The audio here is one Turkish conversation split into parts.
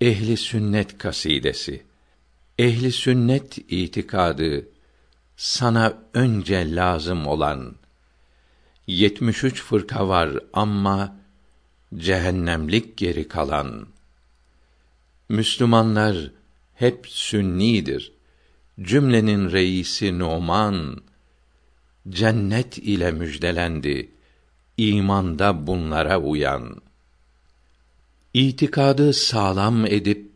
Ehli sünnet kasidesi. Ehli sünnet itikadı sana önce lazım olan 73 fırka var ama cehennemlik geri kalan. Müslümanlar hep sünnidir. Cümlenin reisi Numan cennet ile müjdelendi. İmanda bunlara uyan. İtikadı sağlam edip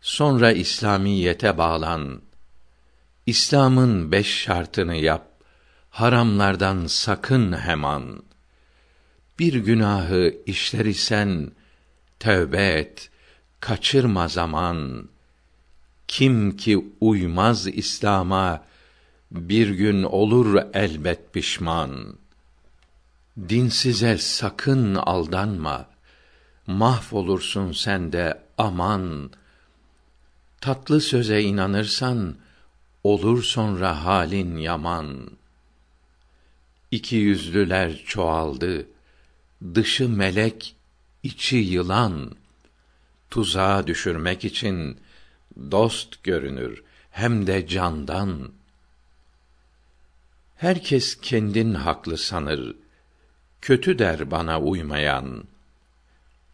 sonra İslamiyete bağlan. İslam'ın beş şartını yap. Haramlardan sakın hemen. Bir günahı işler isen tövbe et, kaçırma zaman. Kim ki uymaz İslam'a bir gün olur elbet pişman. Dinsize sakın aldanma. Mahvolursun sen de aman. Tatlı söze inanırsan olur sonra halin yaman. İki yüzlüler çoğaldı. Dışı melek, içi yılan. Tuzağa düşürmek için dost görünür hem de candan. Herkes kendin haklı sanır. Kötü der bana uymayan.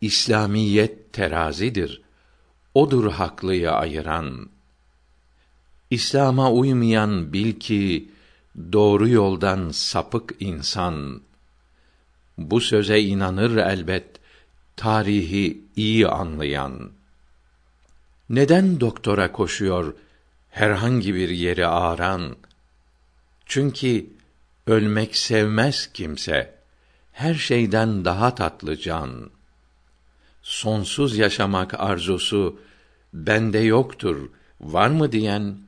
İslamiyet terazidir. Odur haklıyı ayıran. İslam'a uymayan bil ki doğru yoldan sapık insan. Bu söze inanır elbet tarihi iyi anlayan. Neden doktora koşuyor herhangi bir yeri ağran? Çünkü ölmek sevmez kimse. Her şeyden daha tatlı can. Sonsuz yaşamak arzusu bende yoktur, var mı diyen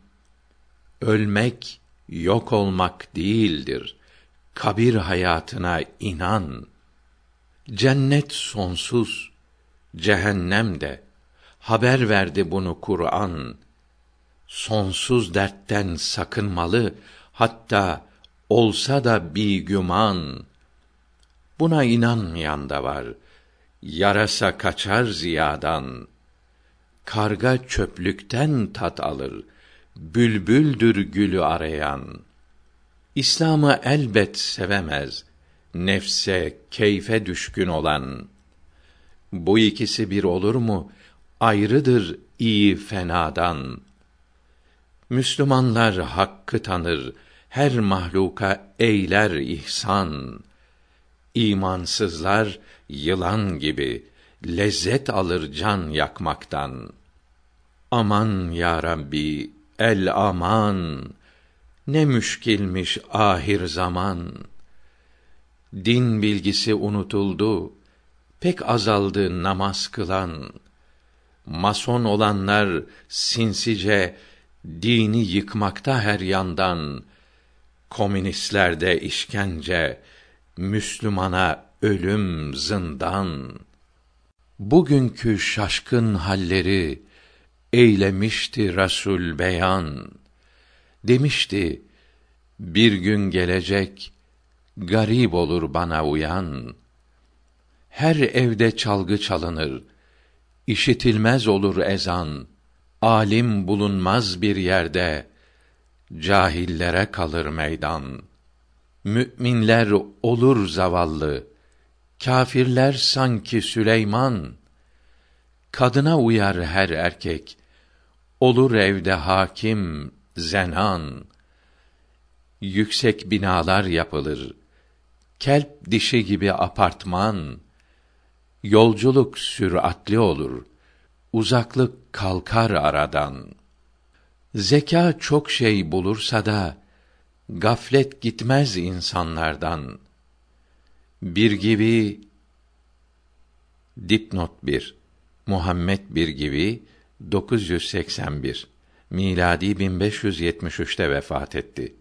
ölmek yok olmak değildir. Kabir hayatına inan. Cennet sonsuz, cehennem de. Haber verdi bunu Kur'an. Sonsuz dertten sakınmalı, hatta olsa da bir güman. Buna inanmayan da var. Yarasa kaçar ziyadan. Karga çöplükten tat alır. Bülbüldür gülü arayan. İslam'ı elbet sevemez. Nefse, keyfe düşkün olan. Bu ikisi bir olur mu? Ayrıdır iyi fenadan. Müslümanlar hakkı tanır, her mahluka eyler ihsan. İmansızlar yılan gibi lezzet alır can yakmaktan. Aman ya Rabbi, el aman. Ne müşkilmiş ahir zaman. Din bilgisi unutuldu. Pek azaldı namaz kılan. Mason olanlar sinsice dini yıkmakta her yandan. Komünistlerde işkence, Müslümana ölüm zindan. Bugünkü şaşkın halleri eylemişti Resul beyan. Demişti, bir gün gelecek, garip olur bana uyan. Her evde çalgı çalınır, işitilmez olur ezan. Alim bulunmaz bir yerde, cahillere kalır meydan. Mü'minler olur zavallı, kâfirler sanki Süleyman. Kadına uyar her erkek, olur evde hakim, zenan. Yüksek binalar yapılır, kelp dişi gibi apartman. Yolculuk süratli olur, uzaklık kalkar aradan. Zeka çok şey bulursa da gaflet gitmez insanlardan. Bir gibi dipnot 1 Muhammed bir gibi 981 miladi 1573'te vefat etti.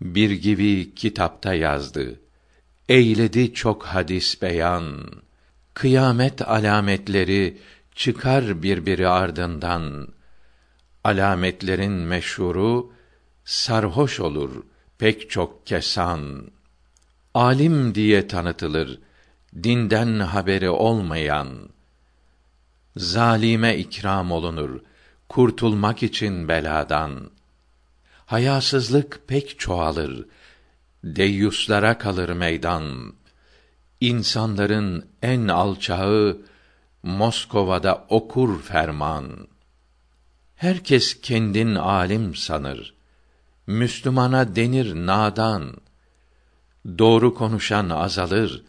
Bir gibi kitapta yazdı. Eyledi çok hadis beyan. Kıyamet alametleri çıkar birbiri ardından. Alametlerin meşhuru sarhoş olur pek çok kesan. Alim diye tanıtılır dinden haberi olmayan zalime ikram olunur kurtulmak için beladan. Hayasızlık pek çoğalır, deyyuslara kalır meydan. İnsanların en alçağı Moskova'da okur ferman. Herkes kendin alim sanır. Müslümana denir nadan. Doğru konuşan azalır,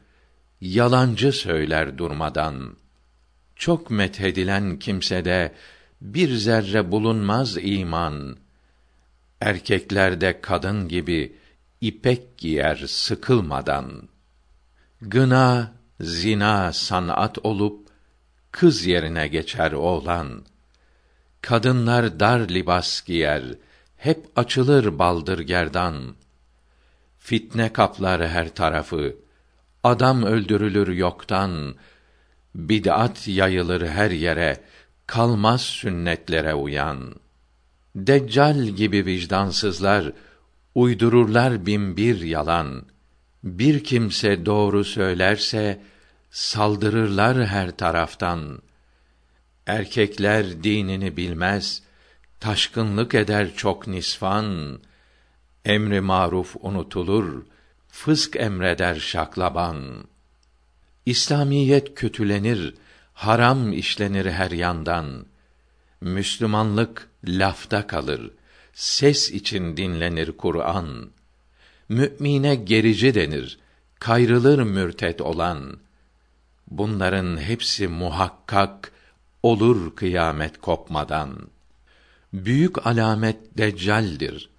yalancı söyler durmadan. Çok methedilen kimsede bir zerre bulunmaz iman. Erkeklerde kadın gibi ipek giyer sıkılmadan. Gına, zina sanat olup kız yerine geçer oğlan. Kadınlar dar libas giyer, hep açılır baldır gerdan. Fitne kaplar her tarafı, adam öldürülür yoktan. Bid'at yayılır her yere, kalmaz sünnetlere uyan. Deccal gibi vicdansızlar uydururlar bin bir yalan. Bir kimse doğru söylerse saldırırlar her taraftan. Erkekler dinini bilmez, taşkınlık eder çok nisvan. Emri maruf unutulur, fısk emreder şaklaban. İslamiyet kötülenir, haram işlenir her yandan. Müslümanlık lafta kalır, ses için dinlenir Kur'an. Mü'mine gerici denir, kayrılır mürtet olan. Bunların hepsi muhakkak olur kıyamet kopmadan. Büyük alamet Deccal'dir.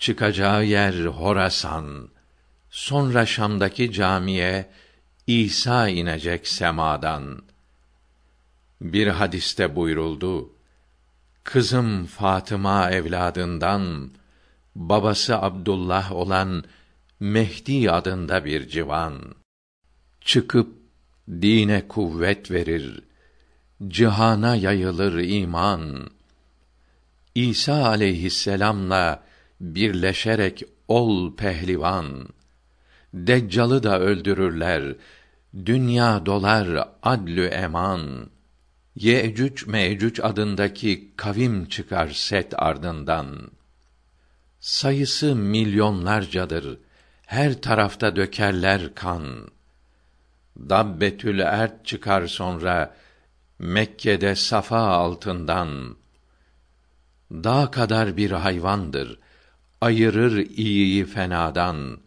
Çıkacağı yer Horasan. Sonra Şam'daki camiye İsa inecek semadan. Bir hadiste buyruldu. Kızım Fatıma evladından babası Abdullah olan Mehdi adında bir civan çıkıp dine kuvvet verir. Cihana yayılır iman. İsa aleyhisselamla birleşerek ol pehlivan. Deccalı da öldürürler. Dünya dolar adlü eman. Yecüc Mecüc adındaki kavim çıkar set ardından. Sayısı milyonlarcadır. Her tarafta dökerler kan. Dabbetül ert çıkar sonra Mekke'de safa altından. Dağ kadar bir hayvandır. Ayırır iyiyi fenadan.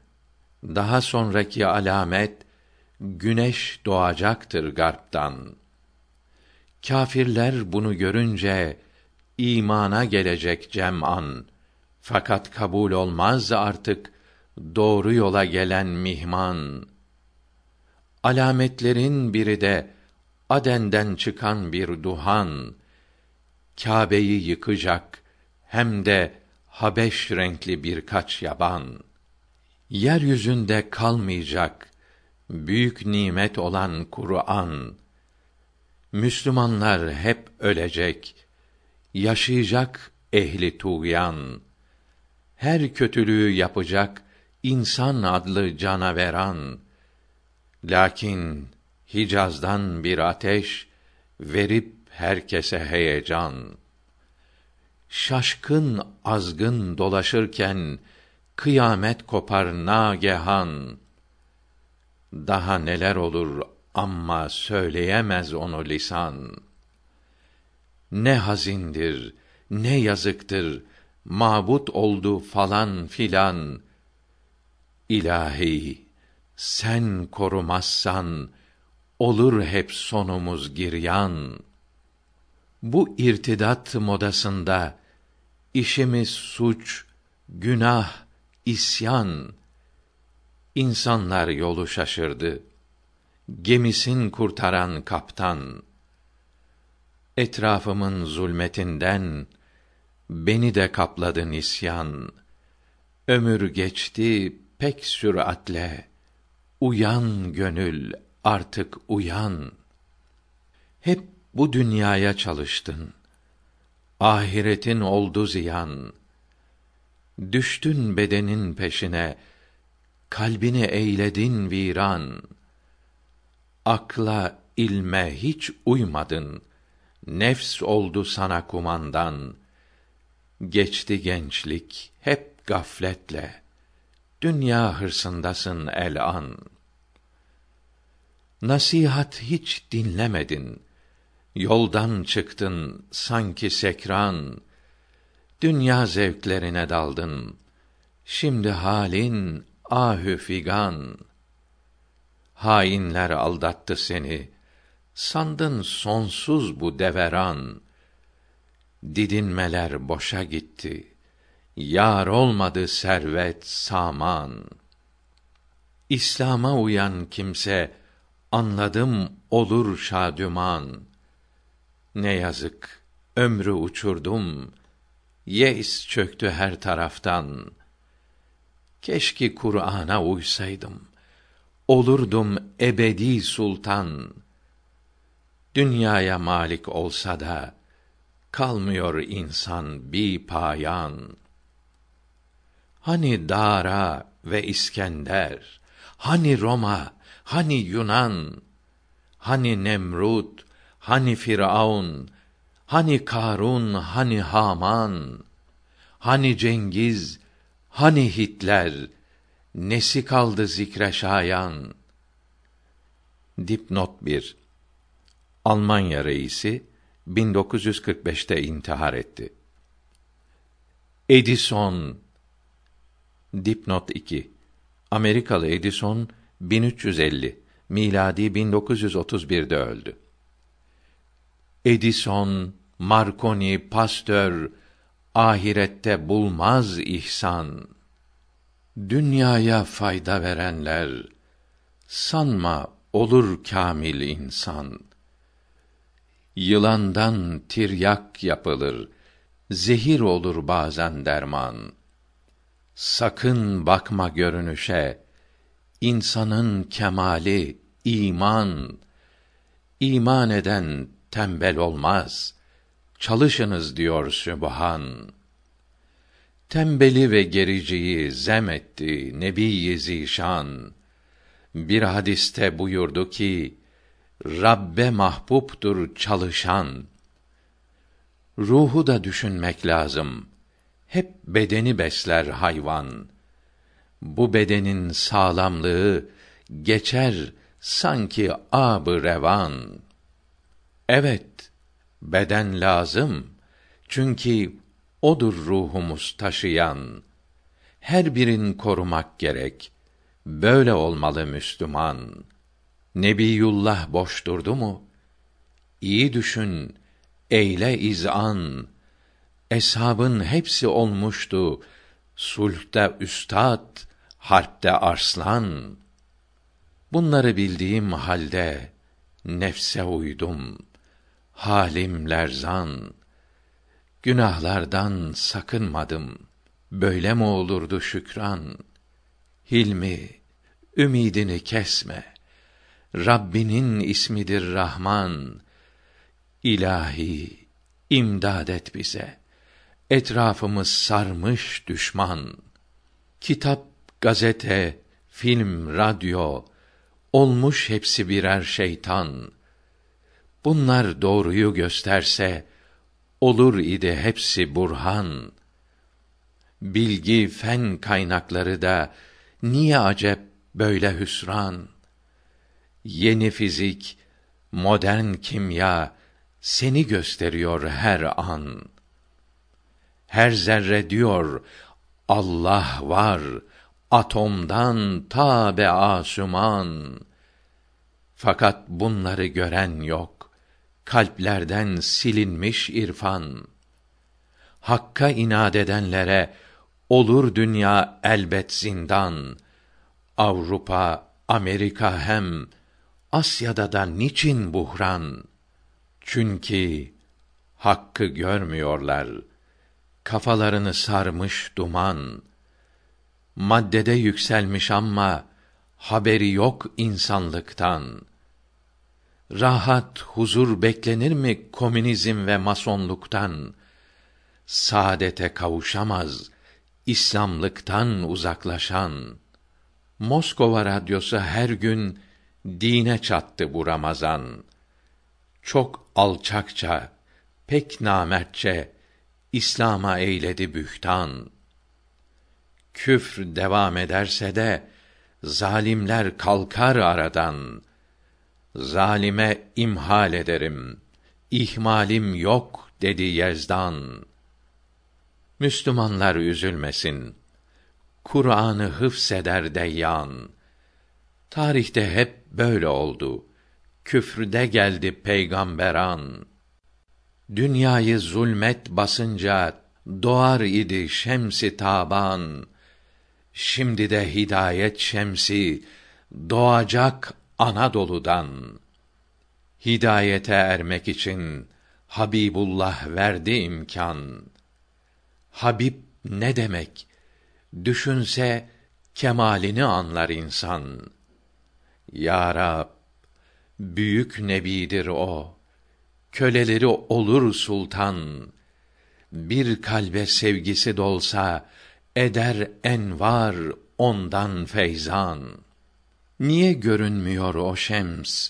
Daha sonraki alamet güneş doğacaktır garptan.'' Kâfirler bunu görünce imana gelecek cem'an. Fakat kabul olmaz artık doğru yola gelen mihman. Alametlerin biri de Aden'den çıkan bir duhan. Kâbe'yi yıkacak hem de Habeş renkli birkaç yaban. Yeryüzünde kalmayacak büyük nimet olan Kur'an Müslümanlar hep ölecek, yaşayacak ehli tuğyan. Her kötülüğü yapacak insan adlı canaveran. Lakin Hicaz'dan bir ateş verip herkese heyecan. Şaşkın azgın dolaşırken kıyamet kopar nagehan. Daha neler olur amma söyleyemez onu lisan. Ne hazindir, ne yazıktır, mabut oldu falan filan. İlahi, sen korumazsan, olur hep sonumuz giryan. Bu irtidat modasında, işimiz suç, günah, isyan. İnsanlar yolu şaşırdı. Gemisin kurtaran kaptan. Etrafımın zulmetinden beni de kapladı nisyan ömür geçti pek süratle. Uyan gönül artık uyan. Hep bu dünyaya çalıştın ahiretin oldu ziyan düştün bedenin peşine kalbini eyledin viran akla ilme hiç uymadın nefs oldu sana kumandan. Geçti gençlik hep gafletle. Dünya hırsındasın el an. Nasihat hiç dinlemedin. Yoldan çıktın sanki sekran. Dünya zevklerine daldın. Şimdi halin ahü figan. Hainler aldattı seni. Sandın sonsuz bu deveran. Didinmeler boşa gitti. Yar olmadı servet saman. İslam'a uyan kimse anladım olur şadüman. Ne yazık ömrü uçurdum. Yeis çöktü her taraftan. Keşke Kur'an'a uysaydım. Olurdum ebedi sultan. Dünyaya malik olsa da kalmıyor insan bir payan. Hani Dara ve İskender, hani Roma, hani Yunan, hani Nemrut, hani Firavun, hani Karun, hani Haman, hani Cengiz, hani Hitler, nesi kaldı zikre şayan? Dipnot 1 Almanya reisi 1945'te intihar etti. Edison Dipnot 2 Amerikalı Edison 1350 miladi 1931'de öldü. Edison, Marconi, Pasteur ahirette bulmaz ihsan. Dünyaya fayda verenler sanma olur kamil insan. Yılandan tiryak yapılır, zehir olur bazen derman. Sakın bakma görünüşe, insanın kemali iman. İman eden tembel olmaz. Çalışınız diyor Sübhan. Tembeli ve gericiyi zem etti Nebi Zişan. Bir hadiste buyurdu ki, Rabbe mahbuptur çalışan. Ruhu da düşünmek lazım. Hep bedeni besler hayvan. Bu bedenin sağlamlığı geçer sanki ab revan. Evet, beden lazım. Çünkü odur ruhumuz taşıyan. Her birin korumak gerek. Böyle olmalı Müslüman.'' Nebiyullah boş durdu mu? İyi düşün, eyle izan. Eshabın hepsi olmuştu. Sulhte üstad, harpte arslan. Bunları bildiğim halde nefse uydum. Halim lerzan. Günahlardan sakınmadım. Böyle mi olurdu şükran? Hilmi, ümidini kesme.'' Rabbinin ismidir Rahman. İlahi, imdad et bize. Etrafımız sarmış düşman. Kitap, gazete, film, radyo, olmuş hepsi birer şeytan. Bunlar doğruyu gösterse, olur idi hepsi burhan. Bilgi, fen kaynakları da, niye acep böyle hüsran? Yeni fizik, modern kimya seni gösteriyor her an. Her zerre diyor Allah var atomdan ta be asuman. Fakat bunları gören yok. Kalplerden silinmiş irfan. Hakka inat edenlere olur dünya elbet zindan. Avrupa, Amerika hem Asya'da da niçin buhran? Çünkü hakkı görmüyorlar. Kafalarını sarmış duman. Maddede yükselmiş ama haberi yok insanlıktan. Rahat, huzur beklenir mi komünizm ve masonluktan? Saadete kavuşamaz İslamlıktan uzaklaşan. Moskova radyosu her gün dine çattı bu Ramazan. çok alçakça, pek namertçe İslam'a eyledi bühtan. Küfr devam ederse de zalimler kalkar aradan. Zalime imhal ederim. ihmalim yok dedi Yezdan. Müslümanlar üzülmesin. Kur'an'ı hıfseder deyyan. Tarihte hep böyle oldu. Küfrde geldi peygamberan. Dünyayı zulmet basınca doğar idi şemsi taban. Şimdi de hidayet şemsi doğacak Anadolu'dan. Hidayete ermek için Habibullah verdi imkan. Habib ne demek? Düşünse kemalini anlar insan. Ya Rab, büyük nebidir o. Köleleri olur sultan. Bir kalbe sevgisi dolsa eder envar ondan feyzan. Niye görünmüyor o şems?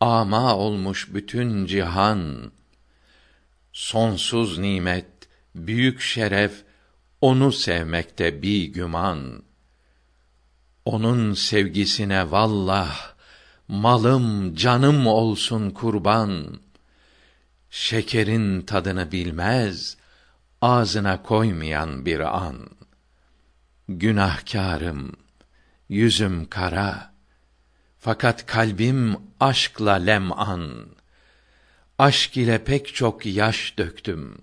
Ama olmuş bütün cihan. Sonsuz nimet, büyük şeref onu sevmekte bir güman. Onun sevgisine vallah malım canım olsun kurban. Şekerin tadını bilmez ağzına koymayan bir an. Günahkarım, yüzüm kara, fakat kalbim aşkla lem'an. Aşk ile pek çok yaş döktüm.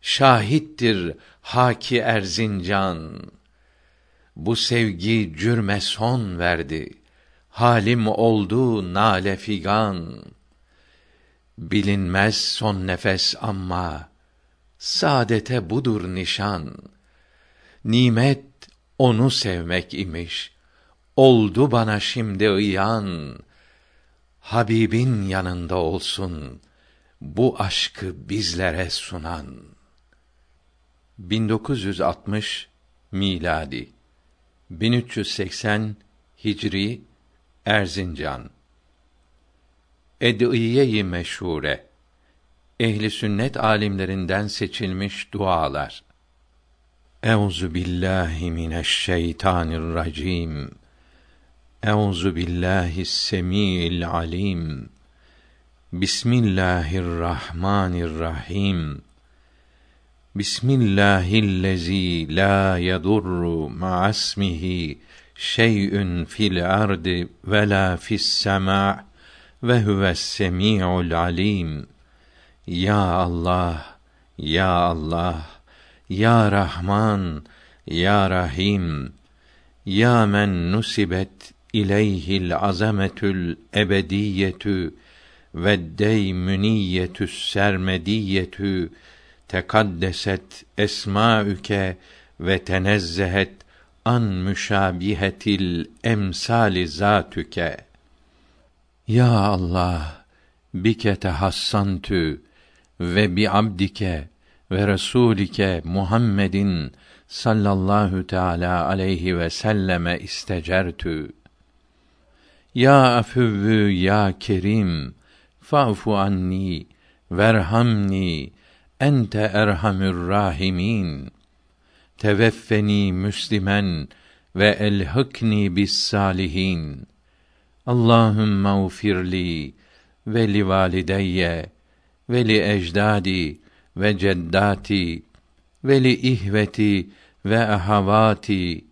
Şahittir Haki Erzincan. Bu sevgi cürme son verdi. Halim oldu nale figan. Bilinmez son nefes ama saadete budur nişan. Nimet onu sevmek imiş. Oldu bana şimdi ıyan. Habibin yanında olsun bu aşkı bizlere sunan. 1960 miladi 1380 Hicri Erzincan Ediye-i meşhure Ehli sünnet alimlerinden seçilmiş dualar. Euzu billahi mineşşeytanirracim. Euzu billahi semiil alim. Bismillahirrahmanirrahim. Bismillahillezî la yedurru ma'asmihi şey'ün fil ardı ve la fis sema' ve huves semi'ul alim. Ya Allah, ya Allah, ya Rahman, ya Rahim, ya men nusibet ileyhil azametül ebediyetü ve deymüniyetü's sermediyetü tekaddeset esmaüke ve tenezzehet an müşabihetil emsali zatüke. Ya Allah, bike tehassantü ve bi abdike ve rasulike Muhammedin sallallahu teala aleyhi ve selleme istecertü. Ya afüvvü ya kerim, fa'fu anni, verhamni, ente erhamür rahimin. Teveffeni müslimen ve elhikni bis salihin. Allahümme ufirli ve li valideyye ve li ecdadi ve ceddati ve li ihveti ve ahavati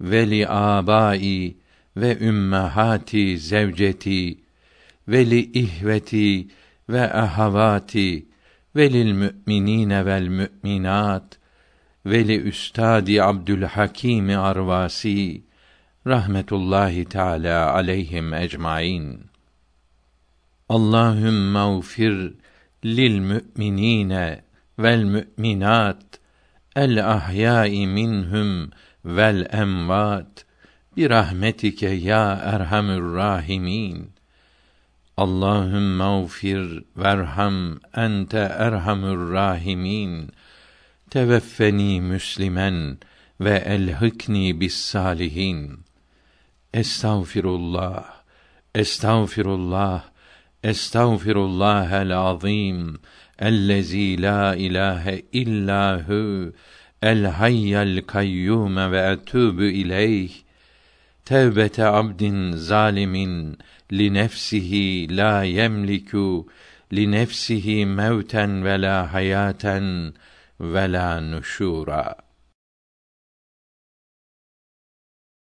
ve li abai ve ümmehati zevceti ve li ihveti ve ahavati ve lil müminine vel müminat ve li üstadi Abdülhakim Arvasi rahmetullahi teala aleyhim ecmaîn. Allahümme ufir lil müminine vel müminat el ahyai minhum vel emvat bi rahmetike ya erhamür rahimin. Allahümme ufir verham ente erhamür rahimin. Teveffeni müslimen ve elhikni bis salihin. Estağfirullah, estağfirullah, Estağfirullahel azim ellezî la ilahe illa hu el hayyel kayyum ve etûbü ileyh tevbete abdin zalimin li nefsihi la yemliku li nefsihi mevten ve la hayaten ve la nuşura